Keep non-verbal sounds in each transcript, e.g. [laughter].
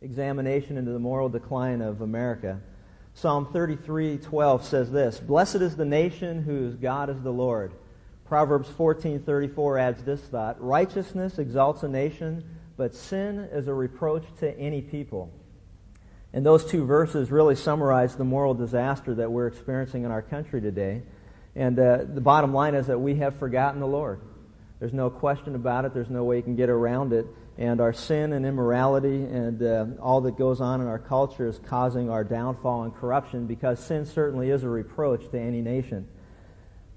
examination into the moral decline of America. Psalm 33:12 says this, "Blessed is the nation whose God is the Lord." Proverbs 14:34 adds this thought, "Righteousness exalts a nation, but sin is a reproach to any people." And those two verses really summarize the moral disaster that we're experiencing in our country today. And uh, the bottom line is that we have forgotten the Lord. There's no question about it. There's no way you can get around it. And our sin and immorality and uh, all that goes on in our culture is causing our downfall and corruption because sin certainly is a reproach to any nation.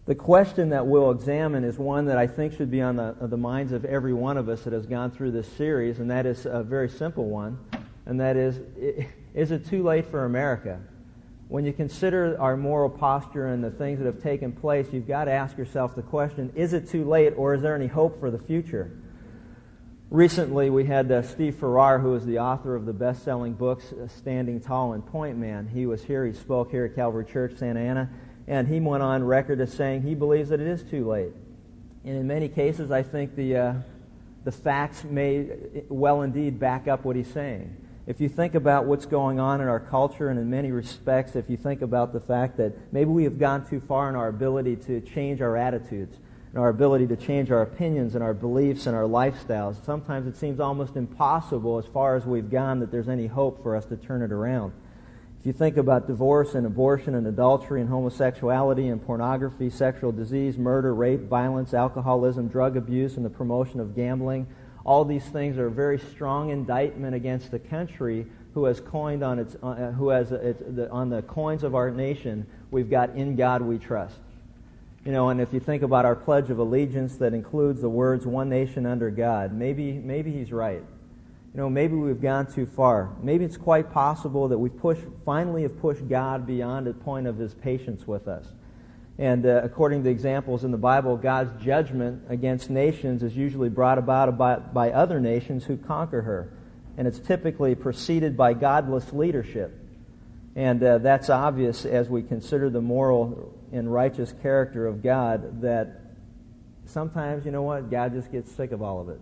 The question that we'll examine is one that I think should be on the, the minds of every one of us that has gone through this series, and that is a very simple one. And that is, [laughs] is it too late for America? when you consider our moral posture and the things that have taken place, you've got to ask yourself the question is it too late or is there any hope for the future? Recently, we had uh, Steve Farrar, who is the author of the best selling books uh, Standing Tall and Point Man. He was here, he spoke here at Calvary Church, Santa Ana, and he went on record as saying he believes that it is too late. And in many cases, I think the, uh, the facts may well indeed back up what he's saying if you think about what's going on in our culture, and in many respects, if you think about the fact that maybe we have gone too far in our ability to change our attitudes, and our ability to change our opinions and our beliefs and our lifestyles, sometimes it seems almost impossible as far as we've gone that there's any hope for us to turn it around. If you think about divorce and abortion and adultery and homosexuality and pornography, sexual disease, murder, rape, violence, alcoholism, drug abuse, and the promotion of gambling, all these things are a very strong indictment against the country who has coined on its, uh, who has its, the, on the coins of our nation, we've got in God we trust. You know, and if you think about our Pledge of Allegiance that includes the words one nation under God, maybe, maybe he's right. You know, maybe we've gone too far. Maybe it's quite possible that we push, finally have pushed God beyond the point of his patience with us. And uh, according to examples in the Bible, God's judgment against nations is usually brought about by, by other nations who conquer her. And it's typically preceded by godless leadership. And uh, that's obvious as we consider the moral and righteous character of God that sometimes, you know what, God just gets sick of all of it.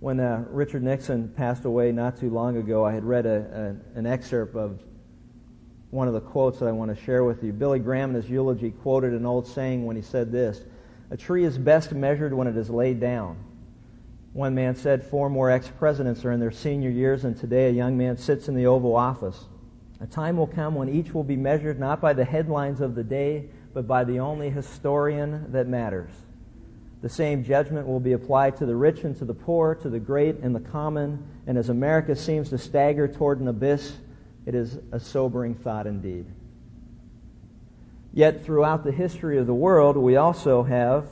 When uh, Richard Nixon passed away not too long ago, I had read a, a, an excerpt of one of the quotes that I want to share with you. Billy Graham in his eulogy quoted an old saying when he said this A tree is best measured when it is laid down. One man said four more ex presidents are in their senior years, and today a young man sits in the Oval Office. A time will come when each will be measured not by the headlines of the day, but by the only historian that matters. The same judgment will be applied to the rich and to the poor, to the great and the common, and as America seems to stagger toward an abyss, it is a sobering thought indeed. Yet, throughout the history of the world, we also have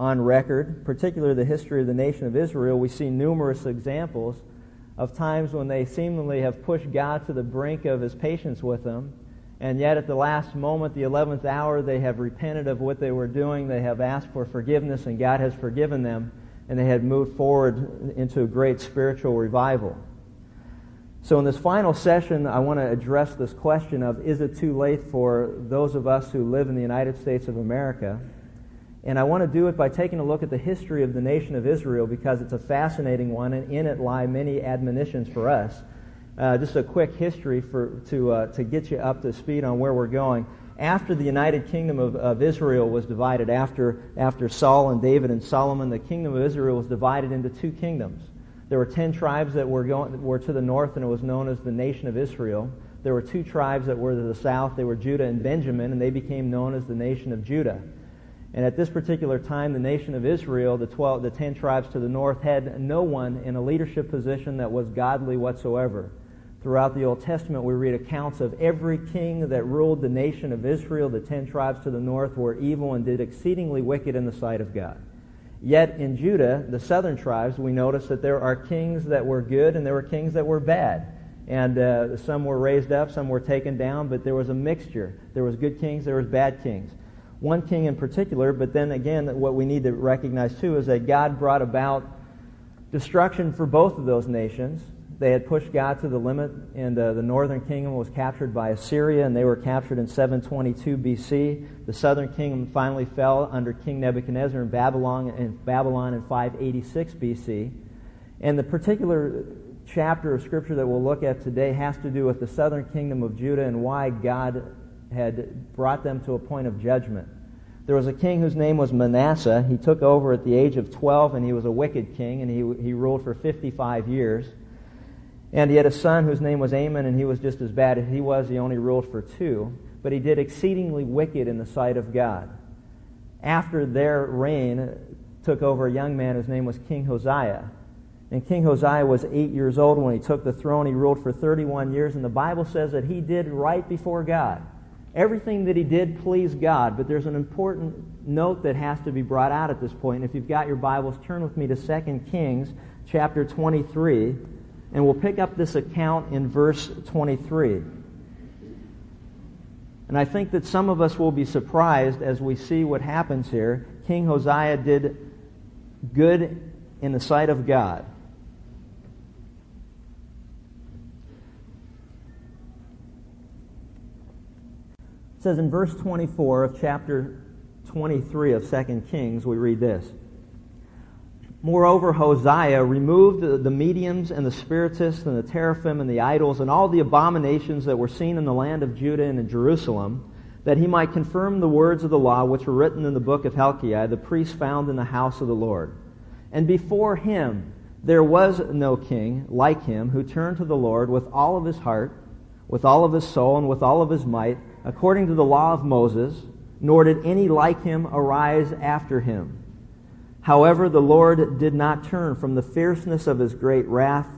on record, particularly the history of the nation of Israel, we see numerous examples of times when they seemingly have pushed God to the brink of his patience with them, and yet at the last moment, the 11th hour, they have repented of what they were doing, they have asked for forgiveness, and God has forgiven them, and they have moved forward into a great spiritual revival. So, in this final session, I want to address this question of is it too late for those of us who live in the United States of America? And I want to do it by taking a look at the history of the nation of Israel because it's a fascinating one, and in it lie many admonitions for us. Uh, just a quick history for, to, uh, to get you up to speed on where we're going. After the United Kingdom of, of Israel was divided, after, after Saul and David and Solomon, the kingdom of Israel was divided into two kingdoms. There were ten tribes that were, going, were to the north, and it was known as the nation of Israel. There were two tribes that were to the south. They were Judah and Benjamin, and they became known as the nation of Judah. And at this particular time, the nation of Israel, the, 12, the ten tribes to the north, had no one in a leadership position that was godly whatsoever. Throughout the Old Testament, we read accounts of every king that ruled the nation of Israel. The ten tribes to the north were evil and did exceedingly wicked in the sight of God. Yet in Judah, the southern tribes, we notice that there are kings that were good and there were kings that were bad. And uh, some were raised up, some were taken down, but there was a mixture. There was good kings, there was bad kings. One king in particular, but then again, what we need to recognize too is that God brought about destruction for both of those nations. They had pushed God to the limit, and uh, the northern kingdom was captured by Assyria, and they were captured in 722 BC. The southern kingdom finally fell under King Nebuchadnezzar in Babylon in, Babylon in 586 BC. And the particular chapter of Scripture that we'll look at today has to do with the southern kingdom of Judah and why God had brought them to a point of judgment. There was a king whose name was Manasseh. He took over at the age of 12, and he was a wicked king, and he, he ruled for 55 years. And he had a son whose name was Amon, and he was just as bad as he was. He only ruled for two. But he did exceedingly wicked in the sight of God. After their reign, took over a young man whose name was King Josiah. And King Josiah was eight years old when he took the throne. He ruled for 31 years, and the Bible says that he did right before God. Everything that he did pleased God, but there's an important note that has to be brought out at this point. And If you've got your Bibles, turn with me to 2 Kings chapter 23, and we'll pick up this account in verse 23. And I think that some of us will be surprised as we see what happens here. King Josiah did good in the sight of God. It says in verse 24 of chapter 23 of 2 Kings, we read this. Moreover, Josiah removed the, the mediums and the spiritists and the teraphim and the idols and all the abominations that were seen in the land of Judah and in Jerusalem, that he might confirm the words of the law which were written in the book of Hilkiah, the priest found in the house of the Lord. And before him there was no king like him who turned to the Lord with all of his heart, with all of his soul, and with all of his might according to the law of Moses, nor did any like him arise after him. However, the Lord did not turn from the fierceness of his great wrath,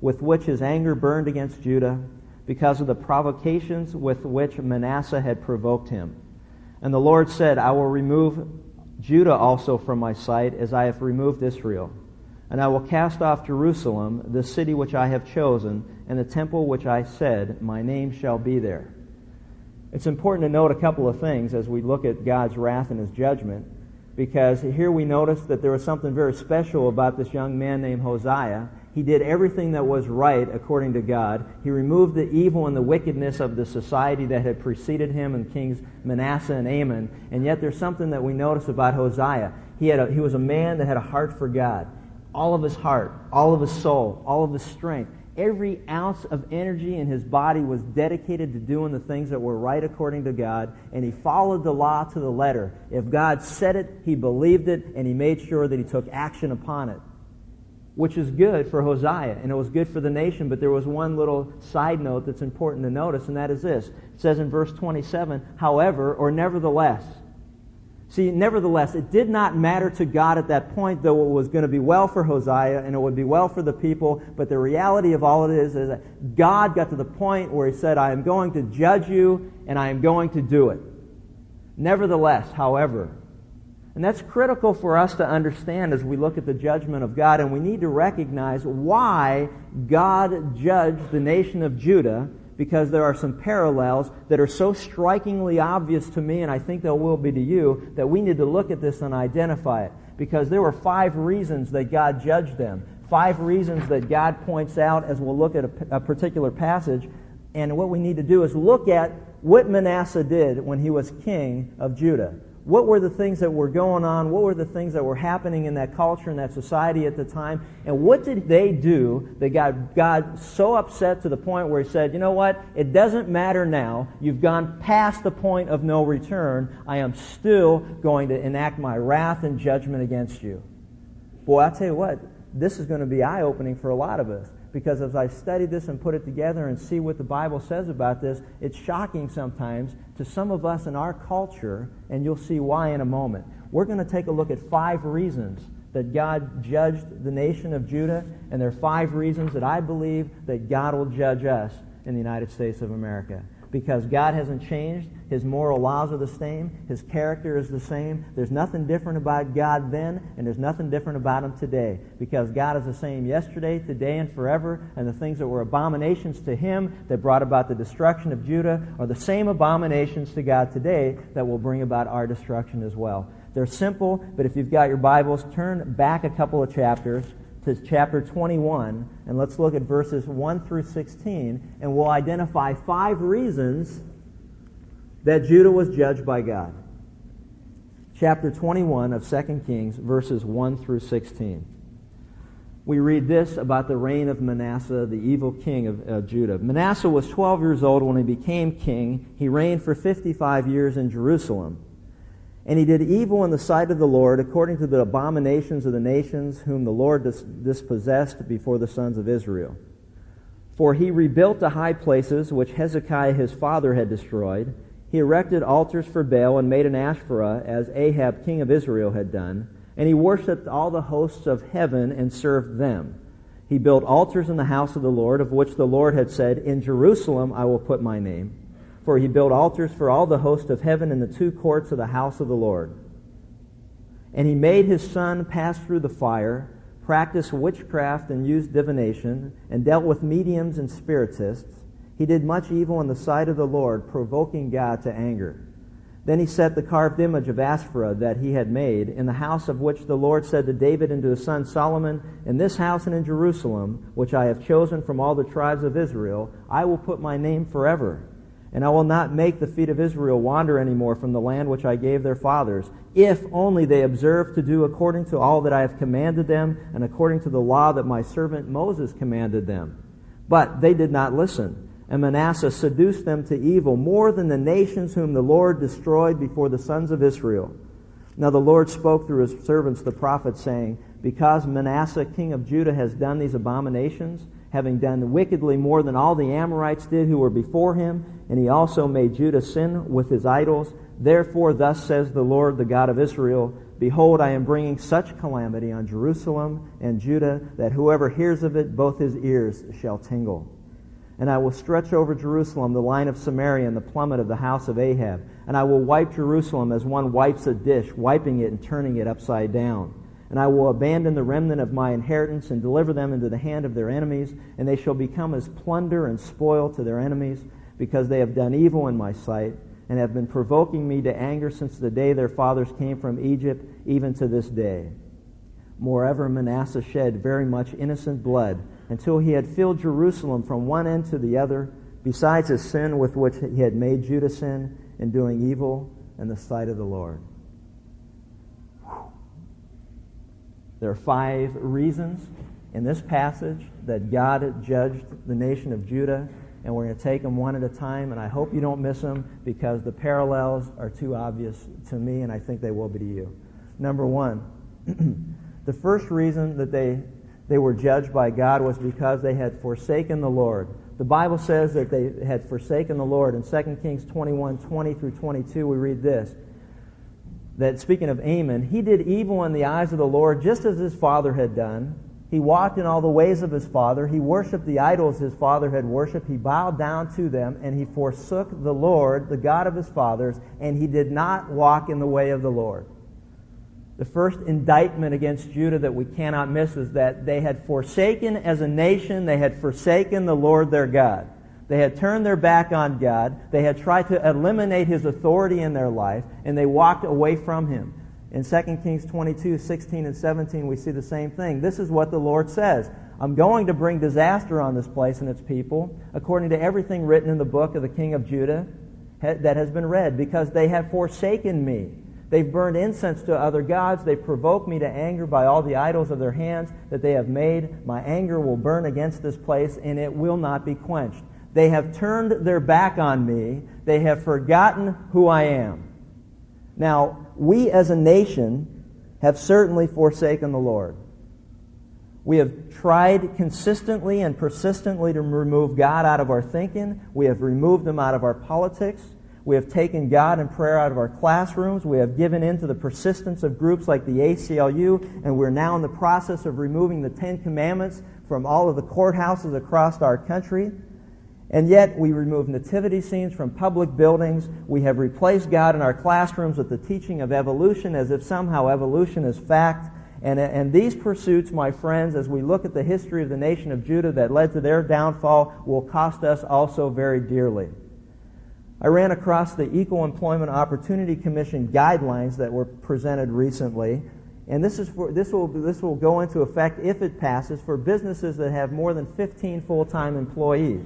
with which his anger burned against Judah, because of the provocations with which Manasseh had provoked him. And the Lord said, I will remove Judah also from my sight, as I have removed Israel. And I will cast off Jerusalem, the city which I have chosen, and the temple which I said, My name shall be there. It's important to note a couple of things as we look at God's wrath and his judgment, because here we notice that there was something very special about this young man named Josiah. He did everything that was right according to God. He removed the evil and the wickedness of the society that had preceded him and kings Manasseh and Amon. And yet there's something that we notice about Josiah. He, had a, he was a man that had a heart for God. All of his heart, all of his soul, all of his strength. Every ounce of energy in his body was dedicated to doing the things that were right according to God, and he followed the law to the letter. If God said it, he believed it, and he made sure that he took action upon it, which is good for Josiah, and it was good for the nation. But there was one little side note that's important to notice, and that is this. It says in verse 27, however, or nevertheless. See, nevertheless, it did not matter to God at that point, though it was going to be well for Josiah and it would be well for the people. But the reality of all it is is that God got to the point where He said, I am going to judge you and I am going to do it. Nevertheless, however, and that's critical for us to understand as we look at the judgment of God, and we need to recognize why God judged the nation of Judah because there are some parallels that are so strikingly obvious to me, and I think they will be to you, that we need to look at this and identify it. Because there were five reasons that God judged them. Five reasons that God points out as we'll look at a, a particular passage. And what we need to do is look at what Manasseh did when he was king of Judah what were the things that were going on? What were the things that were happening in that culture and that society at the time? And what did they do that got God so upset to the point where He said, you know what? It doesn't matter now. You've gone past the point of no return. I am still going to enact my wrath and judgment against you. Boy, I tell you what, this is going to be eye opening for a lot of us because as I study this and put it together and see what the Bible says about this, it's shocking sometimes to some of us in our culture, and you'll see why in a moment. We're going to take a look at five reasons that God judged the nation of Judah, and there are five reasons that I believe that God will judge us in the United States of America because God hasn't changed. His moral laws are the same. His character is the same. There's nothing different about God then, and there's nothing different about him today because God is the same yesterday, today, and forever. And the things that were abominations to him that brought about the destruction of Judah are the same abominations to God today that will bring about our destruction as well. They're simple, but if you've got your Bibles, turn back a couple of chapters to chapter 21, and let's look at verses 1 through 16, and we'll identify five reasons that Judah was judged by God. Chapter 21 of 2 Kings, verses 1 through 16. we read this about the reign of Manasseh, the evil king of, of, Judah. Manasseh was 12 years old when he became king. He reigned for 55 years in Jerusalem. And he did evil in the sight of the Lord, according to the abominations of the nations whom the Lord dis- dispossessed before the sons of Israel. For he rebuilt the high places which Hezekiah his father had destroyed. He erected altars for Baal and made an Asherah, as Ahab king of Israel had done and he worshipped all the hosts of heaven and served them. He built altars in the house of the Lord, of which the Lord had said, In Jerusalem I will put my name. For he built altars for all the host of heaven in the two courts of the house of the Lord. And he made his son pass through the fire, practiced witchcraft and used divination, and dealt with mediums and spiritists. He did much evil in the sight of the Lord, provoking God to anger. Then he set the carved image of Asherah that he had made in the house of which the Lord said to David and to his son Solomon, In this house and in Jerusalem, which I have chosen from all the tribes of Israel, I will put my name forever. And I will not make the feet of Israel wander any more from the land which I gave their fathers, if only they observe to do according to all that I have commanded them and according to the law that my servant Moses commanded them. But they did not listen and Manasseh seduced them to evil more than the nations whom the Lord destroyed before the sons of Israel. Now the Lord spoke through his servants the prophets, saying, Because Manasseh king of Judah has done these abominations, having done wickedly more than all the Amorites did who were before him, and he also made Judah sin with his idols, therefore thus says the Lord, the God of Israel, Behold, I am bringing such calamity on Jerusalem and Judah that whoever hears of it, both his ears shall tingle. And I will stretch over Jerusalem the line of Samaria and the plummet of the house of Ahab. And I will wipe Jerusalem as one wipes a dish, wiping it and turning it upside down. And I will abandon the remnant of my inheritance and deliver them into the hand of their enemies, and they shall become as plunder and spoil to their enemies, because they have done evil in my sight, and have been provoking me to anger since the day their fathers came from Egypt, even to this day. Moreover, Manasseh shed very much innocent blood until he had filled Jerusalem from one end to the other, besides his sin with which he had made Judah sin in doing evil in the sight of the Lord. There are five reasons in this passage that God judged the nation of Judah, and we're going to take them one at a time, and I hope you don't miss them because the parallels are too obvious to me, and I think they will be to you. Number one, [clears throat] the first reason that they they were judged by God was because they had forsaken the Lord. The Bible says that they had forsaken the Lord. In 2 Kings 21 20 through 22, we read this that speaking of Amon, he did evil in the eyes of the Lord just as his father had done. He walked in all the ways of his father. He worshiped the idols his father had worshipped. He bowed down to them, and he forsook the Lord, the God of his fathers, and he did not walk in the way of the Lord. The first indictment against Judah that we cannot miss is that they had forsaken as a nation, they had forsaken the Lord their God. They had turned their back on God. They had tried to eliminate his authority in their life, and they walked away from him. In 2 Kings 22, 16, and 17, we see the same thing. This is what the Lord says. I'm going to bring disaster on this place and its people, according to everything written in the book of the king of Judah that has been read, because they have forsaken me. They've burned incense to other gods. They've provoked me to anger by all the idols of their hands that they have made. My anger will burn against this place, and it will not be quenched. They have turned their back on me. They have forgotten who I am. Now, we as a nation have certainly forsaken the Lord. We have tried consistently and persistently to remove God out of our thinking. We have removed him out of our politics. We have taken God and prayer out of our classrooms. We have given in to the persistence of groups like the ACLU, and we're now in the process of removing the Ten Commandments from all of the courthouses across our country. And yet, we remove nativity scenes from public buildings. We have replaced God in our classrooms with the teaching of evolution as if somehow evolution is fact. And, and these pursuits, my friends, as we look at the history of the nation of Judah that led to their downfall, will cost us also very dearly. I ran across the Equal Employment Opportunity Commission guidelines that were presented recently, and this, is for, this, will, this will go into effect if it passes for businesses that have more than 15 full-time employees.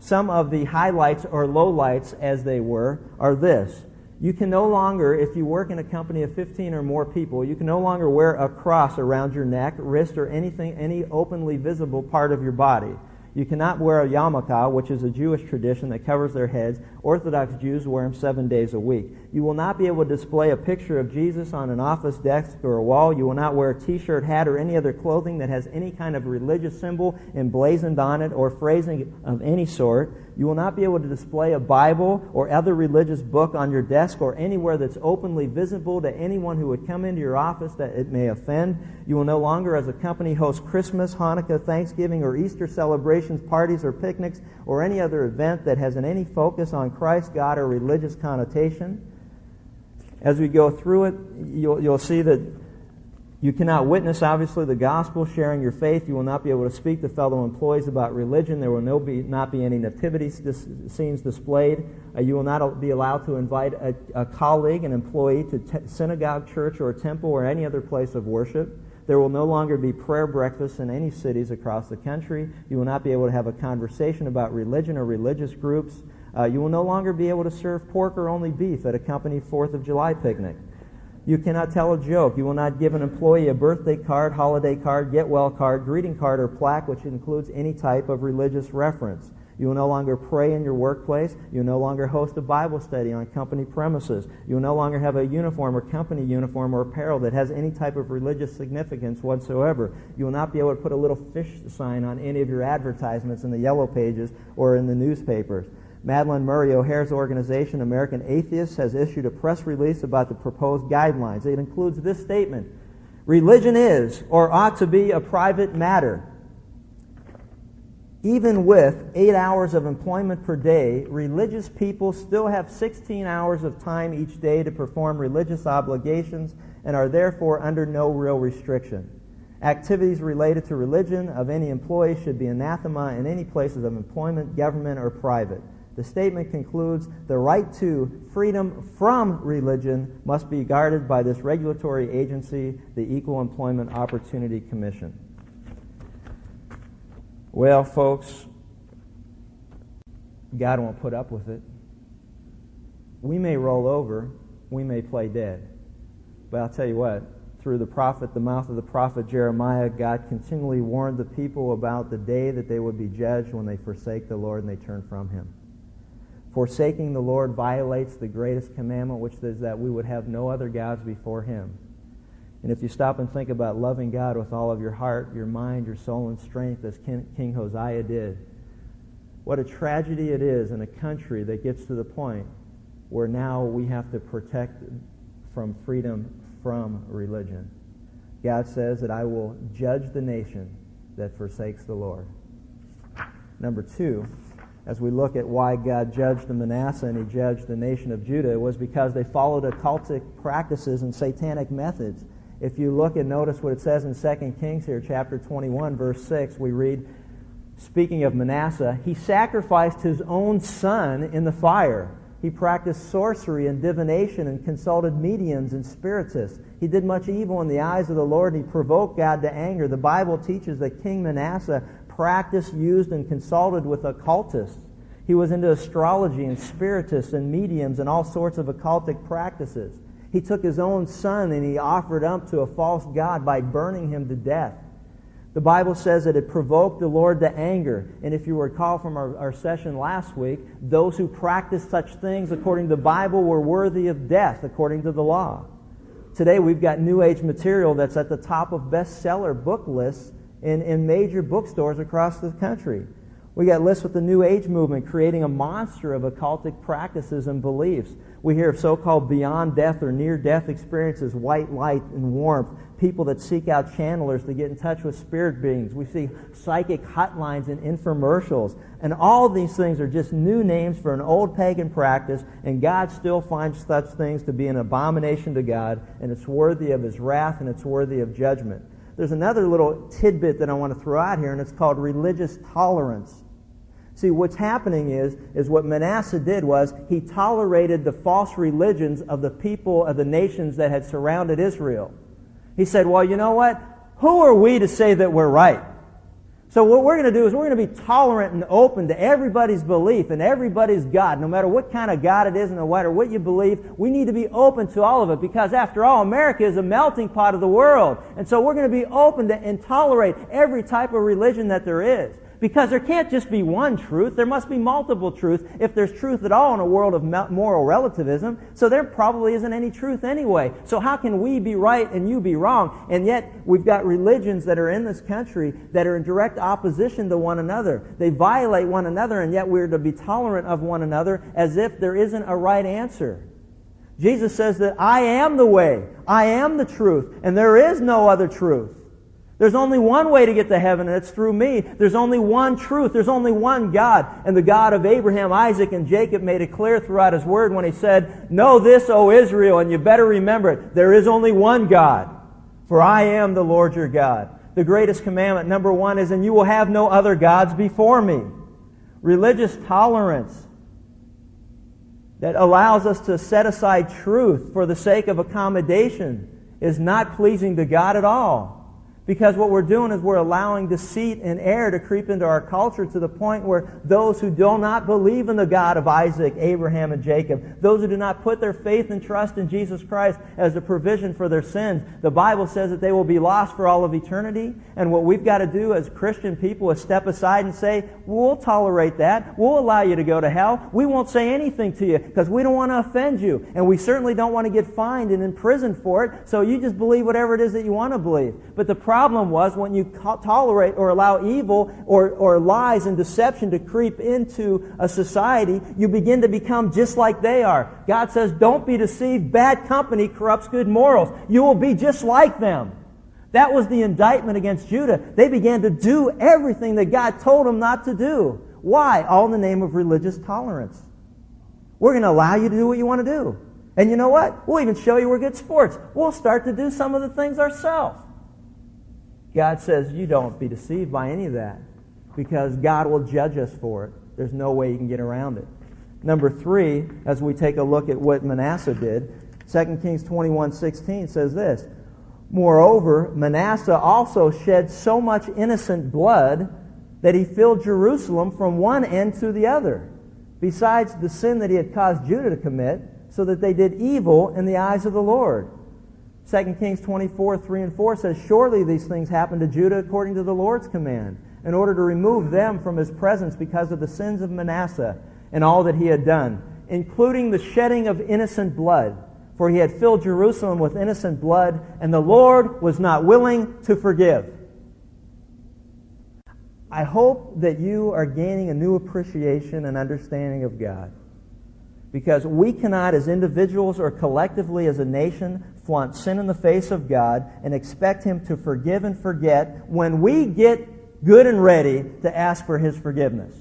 Some of the highlights or lowlights, as they were, are this. You can no longer, if you work in a company of 15 or more people, you can no longer wear a cross around your neck, wrist, or anything, any openly visible part of your body. You cannot wear a yarmulke, which is a Jewish tradition that covers their heads. Orthodox Jews wear them seven days a week. You will not be able to display a picture of Jesus on an office desk or a wall. You will not wear a t-shirt, hat, or any other clothing that has any kind of religious symbol emblazoned on it or phrasing of any sort. You will not be able to display a Bible or other religious book on your desk or anywhere that's openly visible to anyone who would come into your office that it may offend. You will no longer, as a company, host Christmas, Hanukkah, Thanksgiving, or Easter celebrations, parties, or picnics, or any other event that has any focus on Christ, God, or religious connotation. As we go through it, you'll, you'll see that you cannot witness, obviously, the gospel, sharing your faith. You will not be able to speak to fellow employees about religion. There will no be, not be any nativity scenes displayed. Uh, you will not be allowed to invite a, a colleague, an employee, to t- synagogue, church, or temple, or any other place of worship. There will no longer be prayer breakfasts in any cities across the country. You will not be able to have a conversation about religion or religious groups. Uh, you will no longer be able to serve pork or only beef at a company Fourth of July picnic. You cannot tell a joke. You will not give an employee a birthday card, holiday card, get well card, greeting card, or plaque which includes any type of religious reference. You will no longer pray in your workplace. You will no longer host a Bible study on company premises. You will no longer have a uniform or company uniform or apparel that has any type of religious significance whatsoever. You will not be able to put a little fish sign on any of your advertisements in the yellow pages or in the newspapers. Madalyn Murray O'Hair's organization, American Atheists, has issued a press release about the proposed guidelines. It includes this statement Religion is, or ought to be, a private matter. Even with eight hours of employment per day, religious people still have 16 hours of time each day to perform religious obligations and are therefore under no real restriction. Activities related to religion of any employee should be anathema in any places of employment, government, or private. The statement concludes the right to freedom from religion must be guarded by this regulatory agency, the Equal Employment Opportunity Commission. Well, folks, God won't put up with it. We may roll over, we may play dead. But I'll tell you what, through the prophet, the mouth of the prophet Jeremiah, God continually warned the people about the day that they would be judged when they forsake the Lord and they turn from him. Forsaking the Lord violates the greatest commandment, which is that we would have no other gods before Him. And if you stop and think about loving God with all of your heart, your mind, your soul, and strength, as King Josiah did, what a tragedy it is in a country that gets to the point where now we have to protect from freedom from religion. God says that I will judge the nation that forsakes the Lord. Number two, as we look at why God judged the Manasseh and he judged the nation of Judah, was because they followed occultic practices and satanic methods. If you look and notice what it says in 2 Kings here, chapter 21, verse 6, we read, speaking of Manasseh, he sacrificed his own son in the fire. He practiced sorcery and divination and consulted mediums and spiritists. He did much evil in the eyes of the Lord and he provoked God to anger. The Bible teaches that King Manasseh practiced, used, and consulted with occultists. He was into astrology and spiritists and mediums and all sorts of occultic practices. He took his own son and he offered up to a false god by burning him to death. The Bible says that it provoked the Lord to anger. And if you recall from our, our session last week, those who practiced such things according to the Bible were worthy of death according to the law. Today we've got New Age material that's at the top of bestseller book lists in, in major bookstores across the country. We got lists with the New Age movement creating a monster of occultic practices and beliefs. We hear of so-called beyond death or near-death experiences, white light and warmth, people that seek out channelers to get in touch with spirit beings. We see psychic hotlines and infomercials. And all these things are just new names for an old pagan practice, and God still finds such things to be an abomination to God, and it's worthy of his wrath and it's worthy of judgment. There's another little tidbit that I want to throw out here, and it's called religious tolerance. See, what's happening is, is what Manasseh did was he tolerated the false religions of the people of the nations that had surrounded Israel. He said, well, you know what? Who are we to say that we're right? So what we're going to do is we're going to be tolerant and open to everybody's belief and everybody's God, no matter what kind of God it is and no matter what you believe. We need to be open to all of it because after all, America is a melting pot of the world. And so we're going to be open to and tolerate every type of religion that there is. Because there can't just be one truth. There must be multiple truths if there's truth at all in a world of moral relativism. So there probably isn't any truth anyway. So how can we be right and you be wrong? And yet we've got religions that are in this country that are in direct opposition to one another. They violate one another and yet we're to be tolerant of one another as if there isn't a right answer. Jesus says that I am the way, I am the truth, and there is no other truth. There's only one way to get to heaven, and it's through me. There's only one truth. There's only one God. And the God of Abraham, Isaac, and Jacob made it clear throughout his word when he said, Know this, O Israel, and you better remember it. There is only one God, for I am the Lord your God. The greatest commandment, number one, is, And you will have no other gods before me. Religious tolerance that allows us to set aside truth for the sake of accommodation is not pleasing to God at all. Because what we're doing is we're allowing deceit and error to creep into our culture to the point where those who do not believe in the God of Isaac, Abraham, and Jacob, those who do not put their faith and trust in Jesus Christ as a provision for their sins, the Bible says that they will be lost for all of eternity. And what we've got to do as Christian people is step aside and say, we'll tolerate that. We'll allow you to go to hell. We won't say anything to you because we don't want to offend you. And we certainly don't want to get fined and imprisoned for it. So you just believe whatever it is that you want to believe. But the problem problem was when you tolerate or allow evil or, or lies and deception to creep into a society, you begin to become just like they are. God says, don't be deceived. Bad company corrupts good morals. You will be just like them. That was the indictment against Judah. They began to do everything that God told them not to do. Why? All in the name of religious tolerance. We're going to allow you to do what you want to do. And you know what? We'll even show you we're good sports. We'll start to do some of the things ourselves. God says you don't be deceived by any of that because God will judge us for it. There's no way you can get around it. Number three, as we take a look at what Manasseh did, 2 Kings 21 16 says this Moreover, Manasseh also shed so much innocent blood that he filled Jerusalem from one end to the other, besides the sin that he had caused Judah to commit, so that they did evil in the eyes of the Lord. 2 Kings 24, 3 and 4 says, Surely these things happened to Judah according to the Lord's command, in order to remove them from his presence because of the sins of Manasseh and all that he had done, including the shedding of innocent blood. For he had filled Jerusalem with innocent blood, and the Lord was not willing to forgive. I hope that you are gaining a new appreciation and understanding of God. Because we cannot, as individuals or collectively as a nation, flaunt sin in the face of God and expect Him to forgive and forget when we get good and ready to ask for His forgiveness.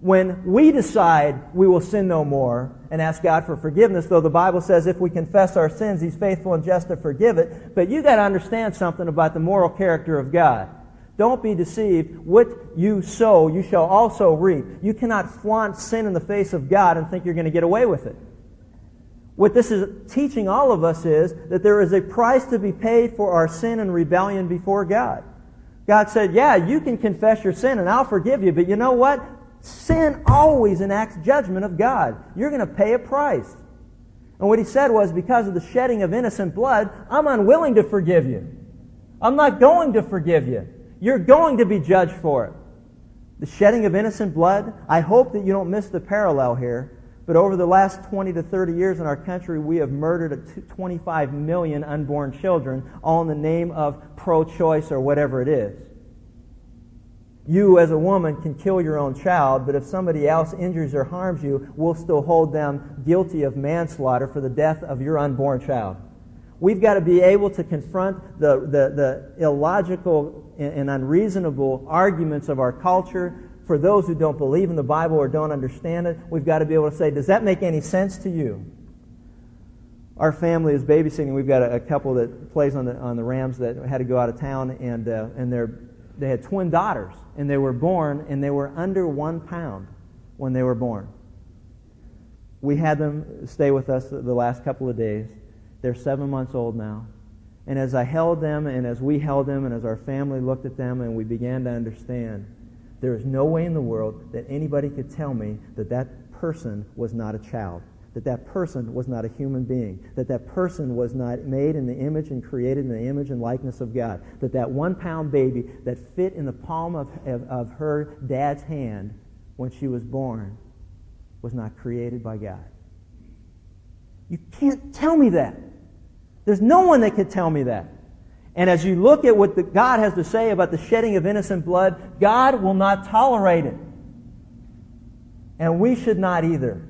When we decide we will sin no more and ask God for forgiveness, though the Bible says if we confess our sins, He's faithful and just to forgive it, but you got to understand something about the moral character of God. Don't be deceived. What you sow, you shall also reap. You cannot flaunt sin in the face of God and think you're going to get away with it. What this is teaching all of us is that there is a price to be paid for our sin and rebellion before God. God said, yeah, you can confess your sin and I'll forgive you, but you know what? Sin always enacts judgment of God. You're going to pay a price. And what he said was, because of the shedding of innocent blood, I'm unwilling to forgive you. I'm not going to forgive you. You're going to be judged for it. The shedding of innocent blood, I hope that you don't miss the parallel here, but over the last 20 to 30 years in our country, we have murdered 25 million unborn children, all in the name of pro choice or whatever it is. You, as a woman, can kill your own child, but if somebody else injures or harms you, we'll still hold them guilty of manslaughter for the death of your unborn child. We've got to be able to confront the, the, the illogical and unreasonable arguments of our culture. For those who don't believe in the Bible or don't understand it, we've got to be able to say, does that make any sense to you? Our family is babysitting. We've got a, a couple that plays on the, on the Rams that had to go out of town, and, uh, and they're, they had twin daughters, and they were born, and they were under one pound when they were born. We had them stay with us the last couple of days. They're seven months old now. And as I held them, and as we held them, and as our family looked at them, and we began to understand, there is no way in the world that anybody could tell me that that person was not a child, that that person was not a human being, that that person was not made in the image and created in the image and likeness of God, that that one pound baby that fit in the palm of, of, of her dad's hand when she was born was not created by God. You can't tell me that. There's no one that could tell me that. And as you look at what the, God has to say about the shedding of innocent blood, God will not tolerate it. And we should not either.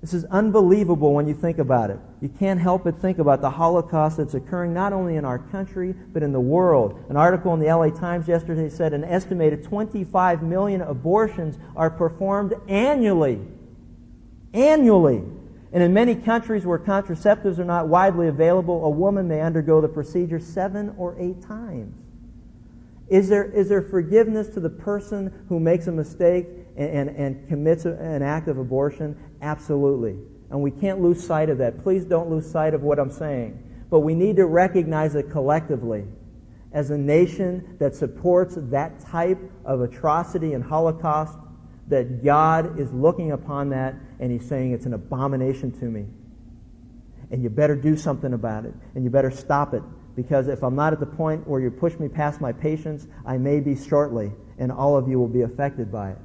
This is unbelievable when you think about it. You can't help but think about the Holocaust that's occurring not only in our country, but in the world. An article in the LA Times yesterday said an estimated 25 million abortions are performed annually. Annually. And in many countries where contraceptives are not widely available, a woman may undergo the procedure seven or eight times. Is there, is there forgiveness to the person who makes a mistake and, and, and commits an act of abortion? Absolutely. And we can't lose sight of that. Please don't lose sight of what I'm saying. But we need to recognize it collectively as a nation that supports that type of atrocity and Holocaust that God is looking upon that and He's saying it's an abomination to me. And you better do something about it. And you better stop it. Because if I'm not at the point where you push me past my patience, I may be shortly, and all of you will be affected by it.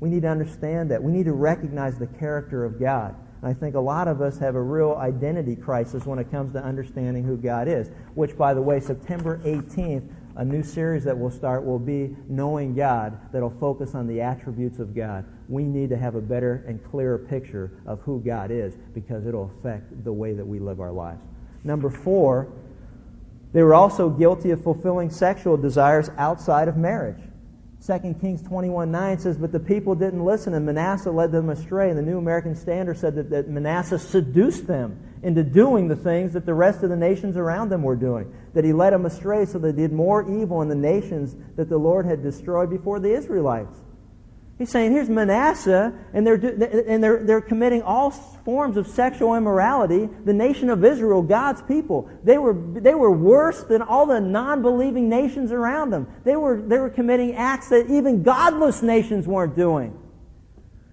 We need to understand that. We need to recognize the character of God. And I think a lot of us have a real identity crisis when it comes to understanding who God is, which, by the way, September 18th, a new series that we'll start will be Knowing God that'll focus on the attributes of God. We need to have a better and clearer picture of who God is because it'll affect the way that we live our lives. Number four, they were also guilty of fulfilling sexual desires outside of marriage. 2 Kings 21 9 says, But the people didn't listen, and Manasseh led them astray. And the New American Standard said that, that Manasseh seduced them into doing the things that the rest of the nations around them were doing. That he led them astray so they did more evil in the nations that the Lord had destroyed before the Israelites. He's saying, here's Manasseh, and they're, and they're, they're committing all forms of sexual immorality. The nation of Israel, God's people, they were, they were worse than all the non-believing nations around them. They were, they were committing acts that even godless nations weren't doing.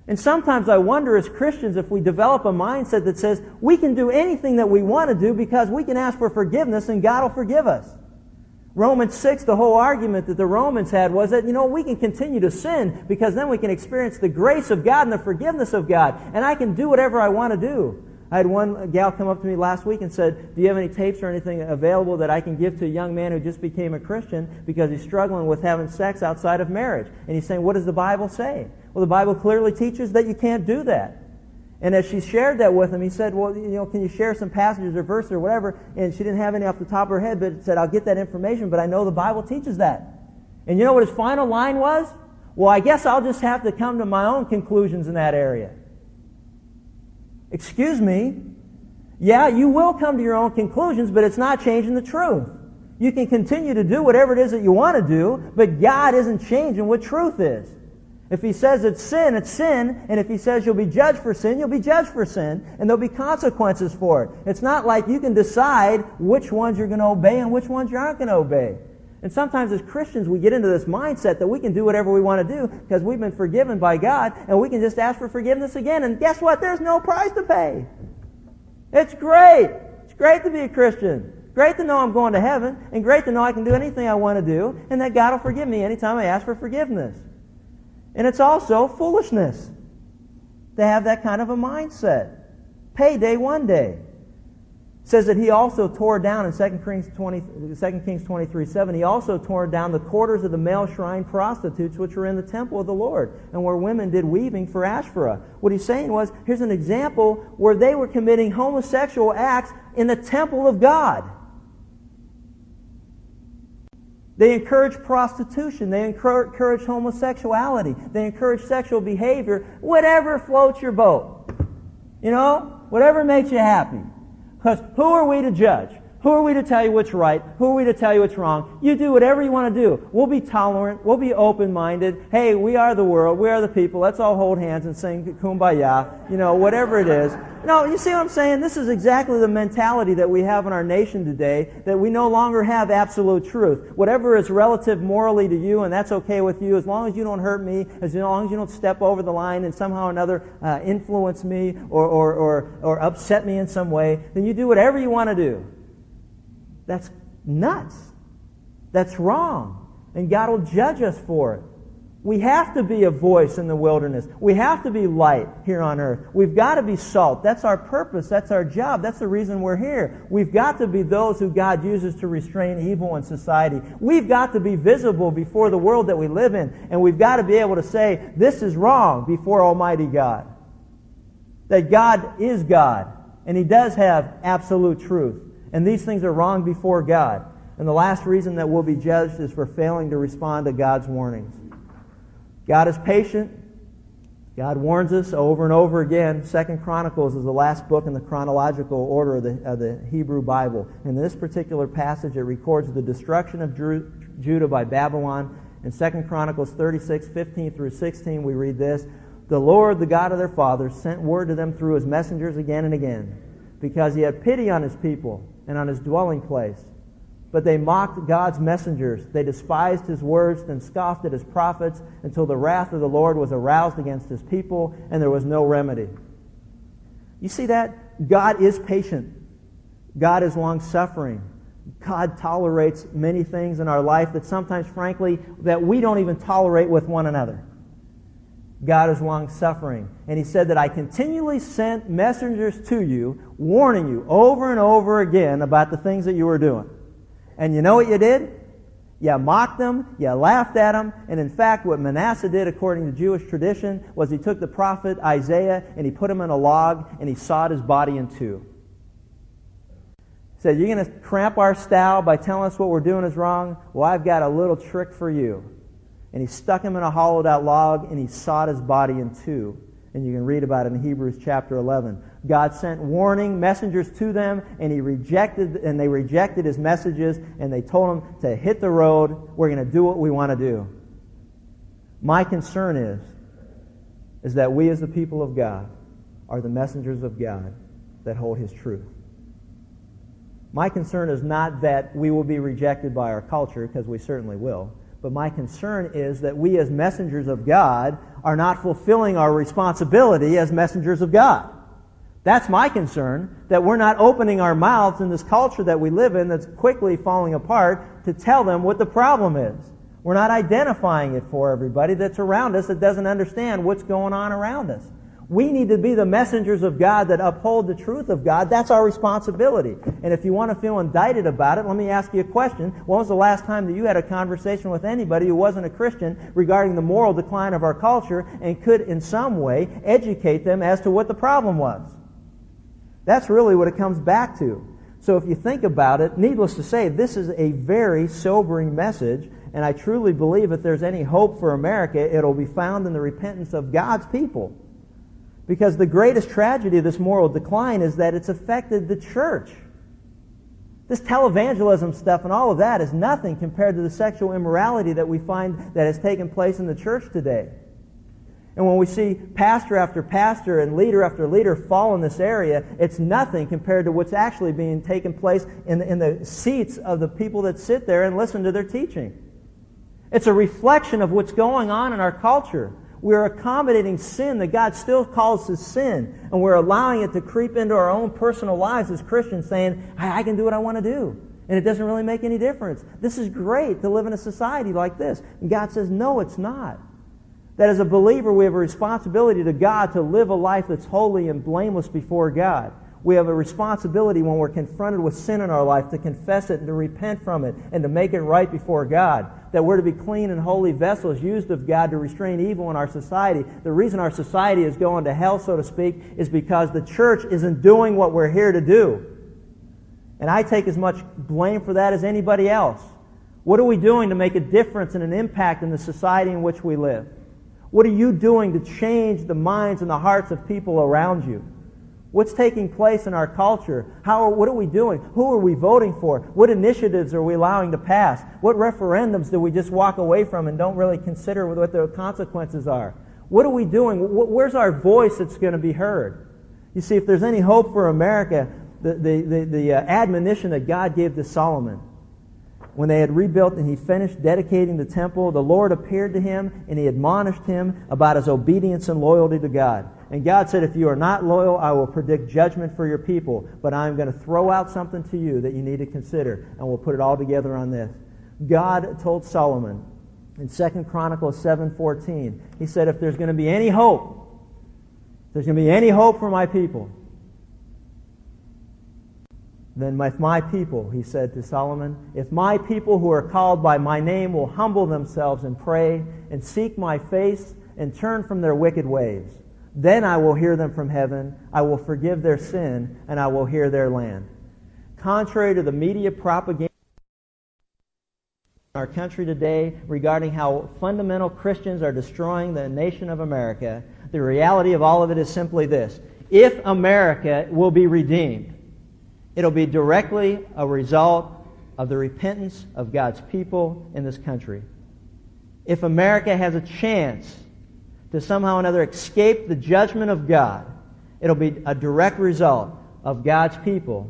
And sometimes I wonder as Christians if we develop a mindset that says we can do anything that we want to do because we can ask for forgiveness and God will forgive us. Romans 6, the whole argument that the Romans had was that, you know, we can continue to sin because then we can experience the grace of God and the forgiveness of God. And I can do whatever I want to do. I had one gal come up to me last week and said, Do you have any tapes or anything available that I can give to a young man who just became a Christian because he's struggling with having sex outside of marriage? And he's saying, What does the Bible say? Well, the Bible clearly teaches that you can't do that. And as she shared that with him, he said, Well, you know, can you share some passages or verses or whatever? And she didn't have any off the top of her head, but said, I'll get that information, but I know the Bible teaches that. And you know what his final line was? Well, I guess I'll just have to come to my own conclusions in that area. Excuse me. Yeah, you will come to your own conclusions, but it's not changing the truth. You can continue to do whatever it is that you want to do, but God isn't changing what truth is. If he says it's sin, it's sin. And if he says you'll be judged for sin, you'll be judged for sin. And there'll be consequences for it. It's not like you can decide which ones you're going to obey and which ones you aren't going to obey. And sometimes as Christians, we get into this mindset that we can do whatever we want to do because we've been forgiven by God and we can just ask for forgiveness again. And guess what? There's no price to pay. It's great. It's great to be a Christian. Great to know I'm going to heaven and great to know I can do anything I want to do and that God will forgive me anytime I ask for forgiveness. And it's also foolishness to have that kind of a mindset. Payday one day. Says that he also tore down in 2 Kings, 20, 2 Kings 23 7, he also tore down the quarters of the male shrine prostitutes which were in the temple of the Lord and where women did weaving for Asherah. What he's saying was, here's an example where they were committing homosexual acts in the temple of God. They encourage prostitution. They encourage homosexuality. They encourage sexual behavior. Whatever floats your boat. You know? Whatever makes you happy. Because who are we to judge? Who are we to tell you what's right? Who are we to tell you what's wrong? You do whatever you want to do. We'll be tolerant. We'll be open-minded. Hey, we are the world. We are the people. Let's all hold hands and sing kumbaya. You know, whatever it is. No, you see what I'm saying? This is exactly the mentality that we have in our nation today, that we no longer have absolute truth. Whatever is relative morally to you, and that's okay with you, as long as you don't hurt me, as long as you don't step over the line and somehow or another uh, influence me or, or, or, or upset me in some way, then you do whatever you want to do. That's nuts. That's wrong. And God will judge us for it. We have to be a voice in the wilderness. We have to be light here on earth. We've got to be salt. That's our purpose. That's our job. That's the reason we're here. We've got to be those who God uses to restrain evil in society. We've got to be visible before the world that we live in. And we've got to be able to say, this is wrong before Almighty God. That God is God. And He does have absolute truth. And these things are wrong before God. And the last reason that we'll be judged is for failing to respond to God's warnings. God is patient. God warns us over and over again. Second Chronicles is the last book in the chronological order of the, of the Hebrew Bible. In this particular passage, it records the destruction of Judah by Babylon. In Second Chronicles 36, 15 through 16, we read this. The Lord, the God of their fathers, sent word to them through his messengers again and again, because he had pity on his people and on his dwelling place. But they mocked God's messengers. They despised his words and scoffed at his prophets until the wrath of the Lord was aroused against his people and there was no remedy. You see that? God is patient. God is long suffering. God tolerates many things in our life that sometimes, frankly, that we don't even tolerate with one another. God is long suffering. And he said that I continually sent messengers to you, warning you over and over again about the things that you were doing. And you know what you did? You mocked them, you laughed at them, and in fact, what Manasseh did, according to Jewish tradition, was he took the prophet Isaiah and he put him in a log and he sawed his body in two. He said, You're going to cramp our style by telling us what we're doing is wrong? Well, I've got a little trick for you and he stuck him in a hollowed out log and he sawed his body in two. And you can read about it in Hebrews chapter 11. God sent warning messengers to them and he rejected, and they rejected his messages and they told him to hit the road. We're going to do what we want to do. My concern is, is that we as the people of God are the messengers of God that hold his truth. My concern is not that we will be rejected by our culture, because we certainly will. But my concern is that we as messengers of God are not fulfilling our responsibility as messengers of God. That's my concern, that we're not opening our mouths in this culture that we live in that's quickly falling apart to tell them what the problem is. We're not identifying it for everybody that's around us that doesn't understand what's going on around us. We need to be the messengers of God that uphold the truth of God. That's our responsibility. And if you want to feel indicted about it, let me ask you a question. When was the last time that you had a conversation with anybody who wasn't a Christian regarding the moral decline of our culture and could in some way educate them as to what the problem was? That's really what it comes back to. So if you think about it, needless to say, this is a very sobering message, and I truly believe if there's any hope for America, it'll be found in the repentance of God's people. Because the greatest tragedy of this moral decline is that it's affected the church. This televangelism stuff and all of that is nothing compared to the sexual immorality that we find that has taken place in the church today. And when we see pastor after pastor and leader after leader fall in this area, it's nothing compared to what's actually being taken place in the, in the seats of the people that sit there and listen to their teaching. It's a reflection of what's going on in our culture. We're accommodating sin that God still calls to sin, and we're allowing it to creep into our own personal lives as Christians, saying, I, I can do what I want to do. And it doesn't really make any difference. This is great to live in a society like this. And God says, no, it's not. That as a believer, we have a responsibility to God to live a life that's holy and blameless before God. We have a responsibility when we're confronted with sin in our life to confess it and to repent from it and to make it right before God. That we're to be clean and holy vessels used of God to restrain evil in our society. The reason our society is going to hell, so to speak, is because the church isn't doing what we're here to do. And I take as much blame for that as anybody else. What are we doing to make a difference and an impact in the society in which we live? What are you doing to change the minds and the hearts of people around you? What's taking place in our culture? How, what are we doing? Who are we voting for? What initiatives are we allowing to pass? What referendums do we just walk away from and don't really consider what the consequences are? What are we doing? Where's our voice that's going to be heard? You see, if there's any hope for America, the, the, the, the uh, admonition that God gave to Solomon when they had rebuilt and he finished dedicating the temple, the Lord appeared to him and he admonished him about his obedience and loyalty to God. And God said, If you are not loyal, I will predict judgment for your people. But I'm going to throw out something to you that you need to consider, and we'll put it all together on this. God told Solomon in 2 Chronicles 7:14, he said, If there's going to be any hope, there's going to be any hope for my people, then if my people, he said to Solomon, if my people who are called by my name will humble themselves and pray and seek my face and turn from their wicked ways, then I will hear them from heaven, I will forgive their sin, and I will hear their land. Contrary to the media propaganda in our country today regarding how fundamental Christians are destroying the nation of America, the reality of all of it is simply this. If America will be redeemed, it'll be directly a result of the repentance of God's people in this country. If America has a chance to somehow or another escape the judgment of God, it'll be a direct result of God's people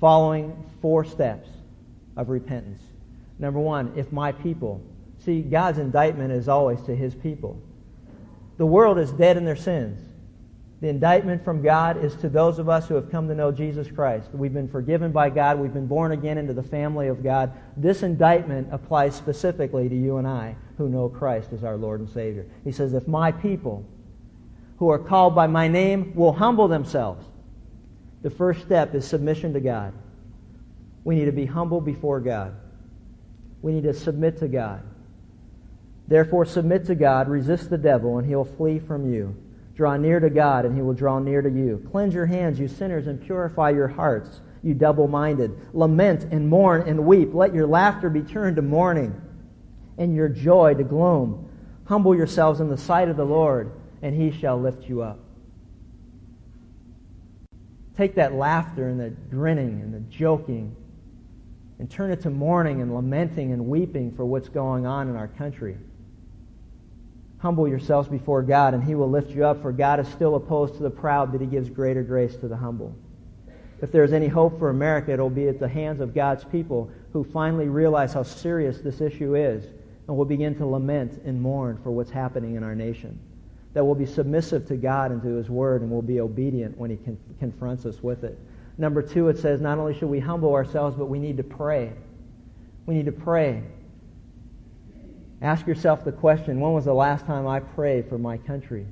following four steps of repentance. Number one, if my people. See, God's indictment is always to his people. The world is dead in their sins. The indictment from God is to those of us who have come to know Jesus Christ. We've been forgiven by God. We've been born again into the family of God. This indictment applies specifically to you and I who know Christ as our Lord and Savior. He says, If my people who are called by my name will humble themselves, the first step is submission to God. We need to be humble before God. We need to submit to God. Therefore, submit to God, resist the devil, and he'll flee from you. Draw near to God, and he will draw near to you. Cleanse your hands, you sinners, and purify your hearts, you double minded. Lament and mourn and weep. Let your laughter be turned to mourning, and your joy to gloom. Humble yourselves in the sight of the Lord, and he shall lift you up. Take that laughter and the grinning and the joking and turn it to mourning and lamenting and weeping for what's going on in our country. Humble yourselves before God, and He will lift you up, for God is still opposed to the proud, but He gives greater grace to the humble. If there's any hope for America, it'll be at the hands of God's people who finally realize how serious this issue is and will begin to lament and mourn for what's happening in our nation. That will be submissive to God and to His Word and will be obedient when He con- confronts us with it. Number two, it says not only should we humble ourselves, but we need to pray. We need to pray. Ask yourself the question when was the last time I prayed for my country?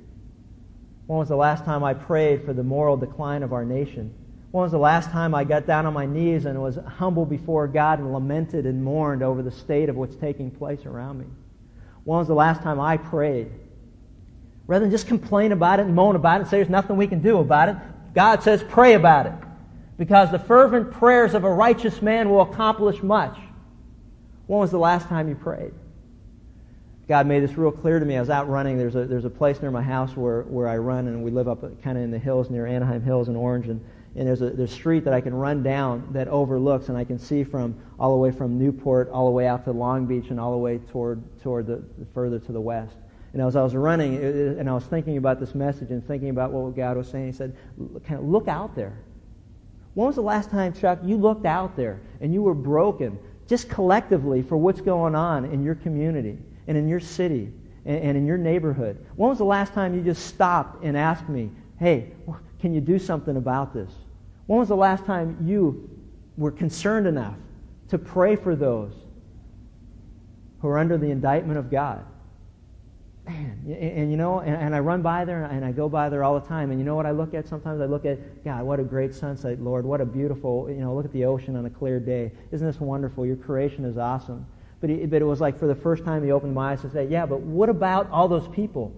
When was the last time I prayed for the moral decline of our nation? When was the last time I got down on my knees and was humble before God and lamented and mourned over the state of what's taking place around me? When was the last time I prayed? Rather than just complain about it and moan about it and say there's nothing we can do about it, God says pray about it. Because the fervent prayers of a righteous man will accomplish much. When was the last time you prayed? God made this real clear to me. I was out running. There's a, there's a place near my house where, where I run, and we live up uh, kind of in the hills near Anaheim Hills in Orange. And, and there's a there's a street that I can run down that overlooks, and I can see from all the way from Newport all the way out to Long Beach and all the way toward toward the further to the west. And as I was running, it, and I was thinking about this message and thinking about what God was saying, He said, "Kind of look out there." When was the last time, Chuck, you looked out there and you were broken, just collectively, for what's going on in your community? And in your city and, and in your neighborhood? When was the last time you just stopped and asked me, hey, can you do something about this? When was the last time you were concerned enough to pray for those who are under the indictment of God? Man, and, and you know, and, and, I run by there and I go by there all the time. And you know what I look at sometimes? I look at, God, what a great sunset, Lord. What a beautiful, you know, look at the ocean on a clear day. Isn't this wonderful? Your creation is awesome. But, he, but it was like for the first time he opened my eyes to say, yeah, but what about all those people?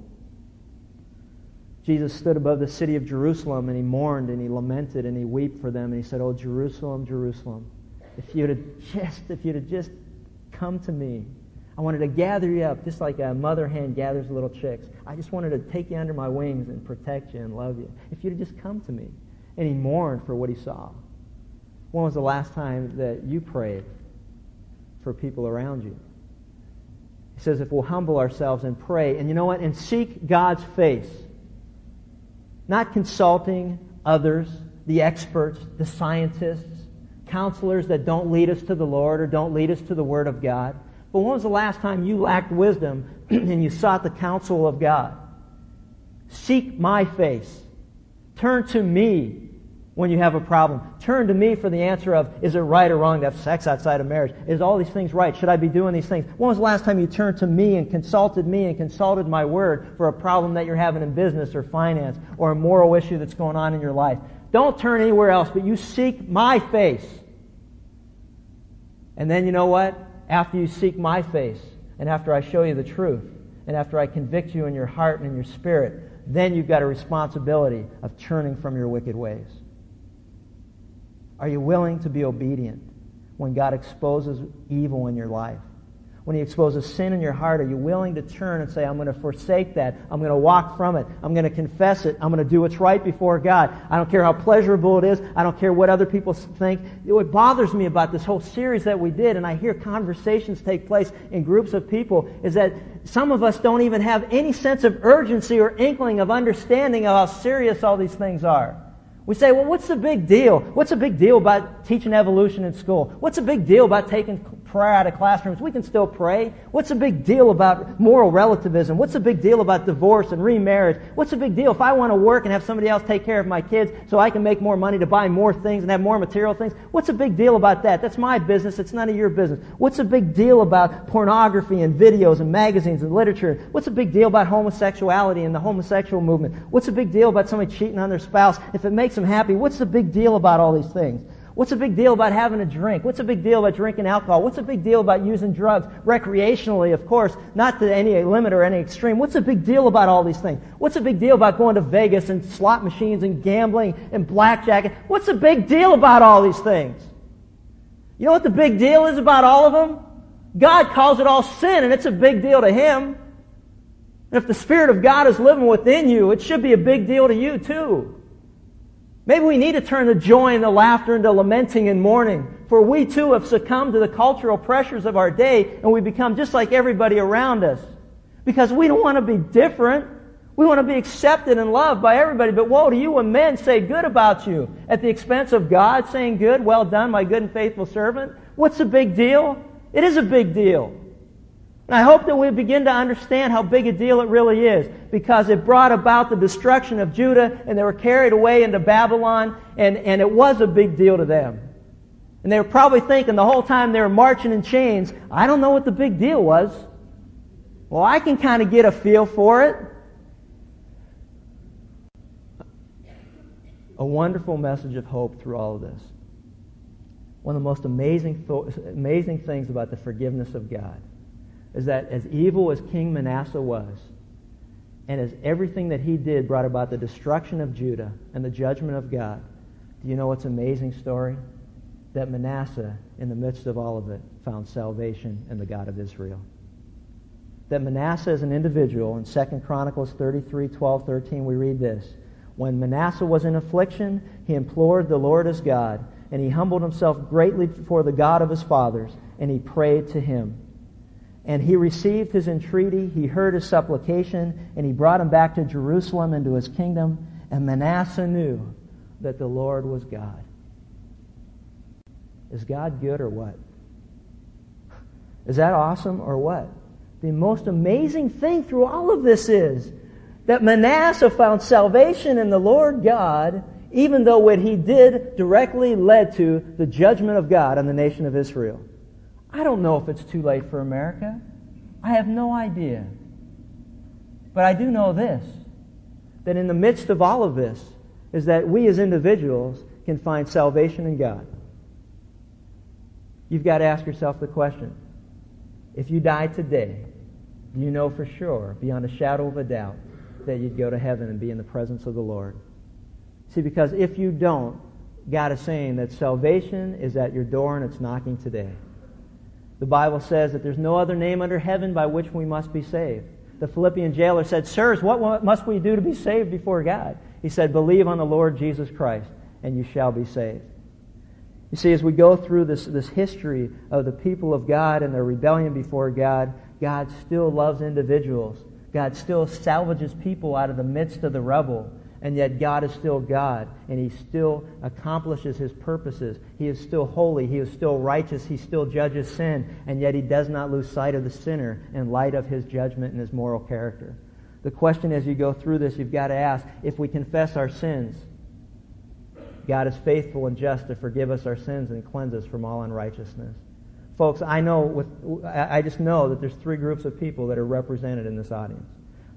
Jesus stood above the city of Jerusalem and he mourned and he lamented and he wept for them and he said, Oh, Jerusalem, Jerusalem, if you'd have just, if you'd have just come to me, I wanted to gather you up just like a mother hen gathers little chicks. I just wanted to take you under my wings and protect you and love you. If you'd have just come to me. And he mourned for what he saw. When was the last time that you prayed for people around you? He says if we'll humble ourselves and pray, and you know what? And seek God's face. Not consulting others, the experts, the scientists, counselors that don't lead us to the Lord or don't lead us to the Word of God. But when was the last time you lacked wisdom [clears throat] and you sought the counsel of God? Seek my face. Turn to me when you have a problem. Turn to me for the answer of, is it right or wrong to have sex outside of marriage? Is all these things right? Should I be doing these things? When was the last time you turned to me and consulted me and consulted my word for a problem that you're having in business or finance or a moral issue that's going on in your life? Don't turn anywhere else, but you seek my face. And then you know what? After you seek my face, and after I show you the truth, and after I convict you in your heart and in your spirit, then you've got a responsibility of turning from your wicked ways. Are you willing to be obedient when God exposes evil in your life? When He exposes sin in your heart, are you willing to turn and say, I'm going to forsake that. I'm going to walk from it. I'm going to confess it. I'm going to do what's right before God. I don't care how pleasurable it is. I don't care what other people think. What bothers me about this whole series that we did, and I hear conversations take place in groups of people, is that some of us don't even have any sense of urgency or inkling of understanding of how serious all these things are. We say, well, what's the big deal? What's the big deal about teaching evolution in school? What's the big deal about taking prayer out of classrooms? We can still pray. What's the big deal about moral relativism? What's the big deal about divorce and remarriage? What's the big deal if I want to work and have somebody else take care of my kids so I can make more money to buy more things and have more material things? What's the big deal about that? That's my business. It's none of your business. What's the big deal about pornography and videos and magazines and literature? What's the big deal about homosexuality and the homosexual movement? What's the big deal about somebody cheating on their spouse? If it makes makes them happy. What's the big deal about all these things? What's a big deal about having a drink? What's a big deal about drinking alcohol? What's a big deal about using drugs? Recreationally, of course, not to any limit or any extreme. What's a big deal about all these things? What's a big deal about going to Vegas and slot machines and gambling and blackjack? What's a big deal about all these things? You know what the big deal is about all of them? God calls it all sin, and it's a big deal to Him. And if the Spirit of God is living within you, it should be a big deal to you too. Maybe we need to turn the joy and the laughter into lamenting and mourning. For we too have succumbed to the cultural pressures of our day and we become just like everybody around us. Because we don't want to be different. We want to be accepted and loved by everybody. But woe to you when men say good about you at the expense of God saying good, well done, my good and faithful servant. What's the big deal? It is a big deal. And I hope that we begin to understand how big a deal it really is because it brought about the destruction of Judah and they were carried away into Babylon and, and it was a big deal to them. And they were probably thinking the whole time they were marching in chains, I don't know what the big deal was. Well, I can kind of get a feel for it. A wonderful message of hope through all of this. One of the most amazing, amazing things about the forgiveness of God is that as evil as King Manasseh was, and as everything that he did brought about the destruction of Judah and the judgment of God, do you know what's an amazing story? That Manasseh, in the midst of all of it, found salvation in the God of Israel. That Manasseh as an individual, in 2 Chronicles 33, 12, 13, we read this. When Manasseh was in affliction, he implored the Lord his God, and he humbled himself greatly before the God of his fathers, and he prayed to him. And he received his entreaty, he heard his supplication, and he brought him back to Jerusalem into his kingdom. And Manasseh knew that the Lord was God. Is God good or what? Is that awesome or what? The most amazing thing through all of this is that Manasseh found salvation in the Lord God, even though what he did directly led to the judgment of God on the nation of Israel. I don't know if it's too late for America. I have no idea. But I do know this that in the midst of all of this, is that we as individuals can find salvation in God. You've got to ask yourself the question if you die today, do you know for sure, beyond a shadow of a doubt, that you'd go to heaven and be in the presence of the Lord? See, because if you don't, God is saying that salvation is at your door and it's knocking today. The Bible says that there's no other name under heaven by which we must be saved. The Philippian jailer said, Sirs, what must we do to be saved before God? He said, Believe on the Lord Jesus Christ, and you shall be saved. You see, as we go through this, this history of the people of God and their rebellion before God, God still loves individuals. God still salvages people out of the midst of the rubble. And yet God is still God, and He still accomplishes His purposes. He is still holy. He is still righteous. He still judges sin, and yet He does not lose sight of the sinner in light of His judgment and His moral character. The question as you go through this, you've got to ask, if we confess our sins, God is faithful and just to forgive us our sins and cleanse us from all unrighteousness. Folks, I know with, I just know that there's three groups of people that are represented in this audience.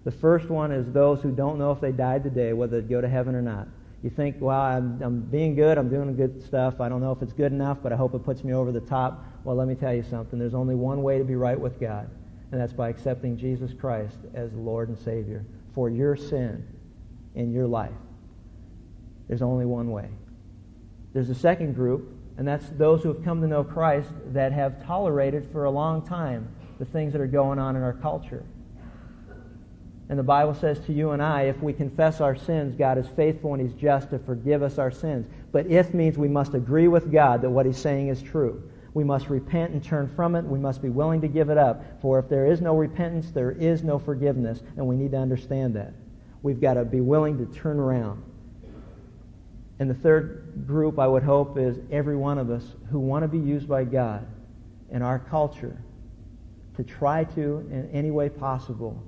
The first one is those who don't know if they died today, whether they'd go to heaven or not. You think, well, I'm, I'm being good, I'm doing good stuff, I don't know if it's good enough, but I hope it puts me over the top. Well, let me tell you something. There's only one way to be right with God, and that's by accepting Jesus Christ as Lord and Savior for your sin in your life. There's only one way. There's a second group, and that's those who have come to know Christ that have tolerated for a long time the things that are going on in our culture. And the Bible says to you and I, if we confess our sins, God is faithful and He's just to forgive us our sins. But if means we must agree with God that what He's saying is true. We must repent and turn from it. We must be willing to give it up. For if there is no repentance, there is no forgiveness. And we need to understand that. We've got to be willing to turn around. And the third group, I would hope, is every one of us who want to be used by God in our culture to try to, in any way possible,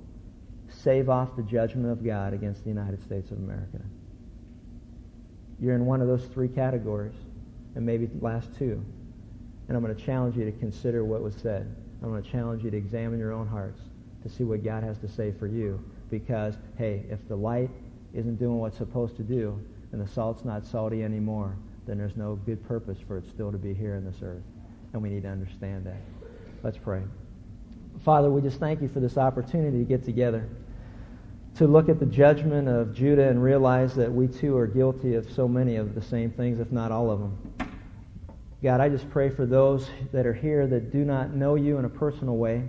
save off the judgment of God against the United States of America. You're in one of those three categories, and maybe the last two. And I'm going to challenge you to consider what was said. I'm going to challenge you to examine your own hearts to see what God has to say for you. Because, hey, if the light isn't doing what it's supposed to do, and the salt's not salty anymore, then there's no good purpose for it still to be here in this earth. And we need to understand that. Let's pray. Father, we just thank you for this opportunity to get together, to look at the judgment of Judah and realize that we too are guilty of so many of the same things, if not all of them. God, I just pray for those that are here that do not know you in a personal way,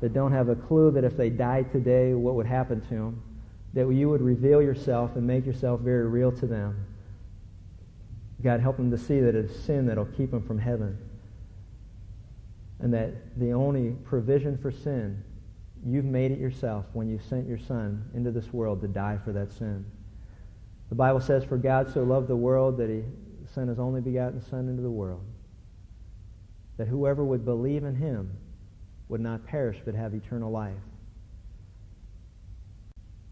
that don't have a clue that if they died today, what would happen to them, that you would reveal yourself and make yourself very real to them. God, help them to see that it's sin that'll keep them from heaven and that the only provision for sin, you've made it yourself when you sent your Son into this world to die for that sin. The Bible says, For God so loved the world that he sent his only begotten Son into the world, that whoever would believe in him would not perish but have eternal life.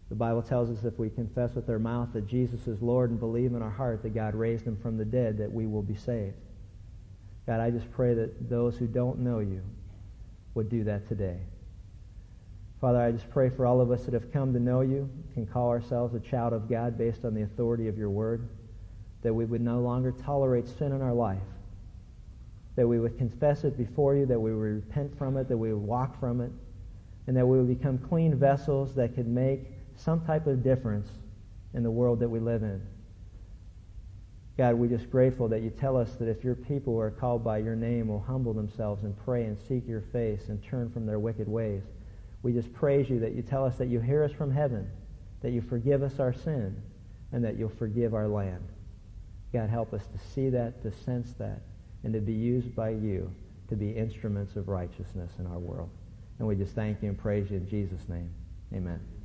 The Bible tells us if we confess with our mouth that Jesus is Lord and believe in our heart that God raised him from the dead, that we will be saved. God, I just pray that those who don't know you would do that today. Father, I just pray for all of us that have come to know you, can call ourselves a child of God based on the authority of your word, that we would no longer tolerate sin in our life, that we would confess it before you, that we would repent from it, that we would walk from it, and that we would become clean vessels that could make some type of difference in the world that we live in. God, we're just grateful that you tell us that if your people who are called by your name will humble themselves and pray and seek your face and turn from their wicked ways. We just praise you that you tell us that you hear us from heaven, that you forgive us our sin, and that you'll forgive our land. God, help us to see that, to sense that, and to be used by you to be instruments of righteousness in our world. And we just thank you and praise you in Jesus' name. Amen.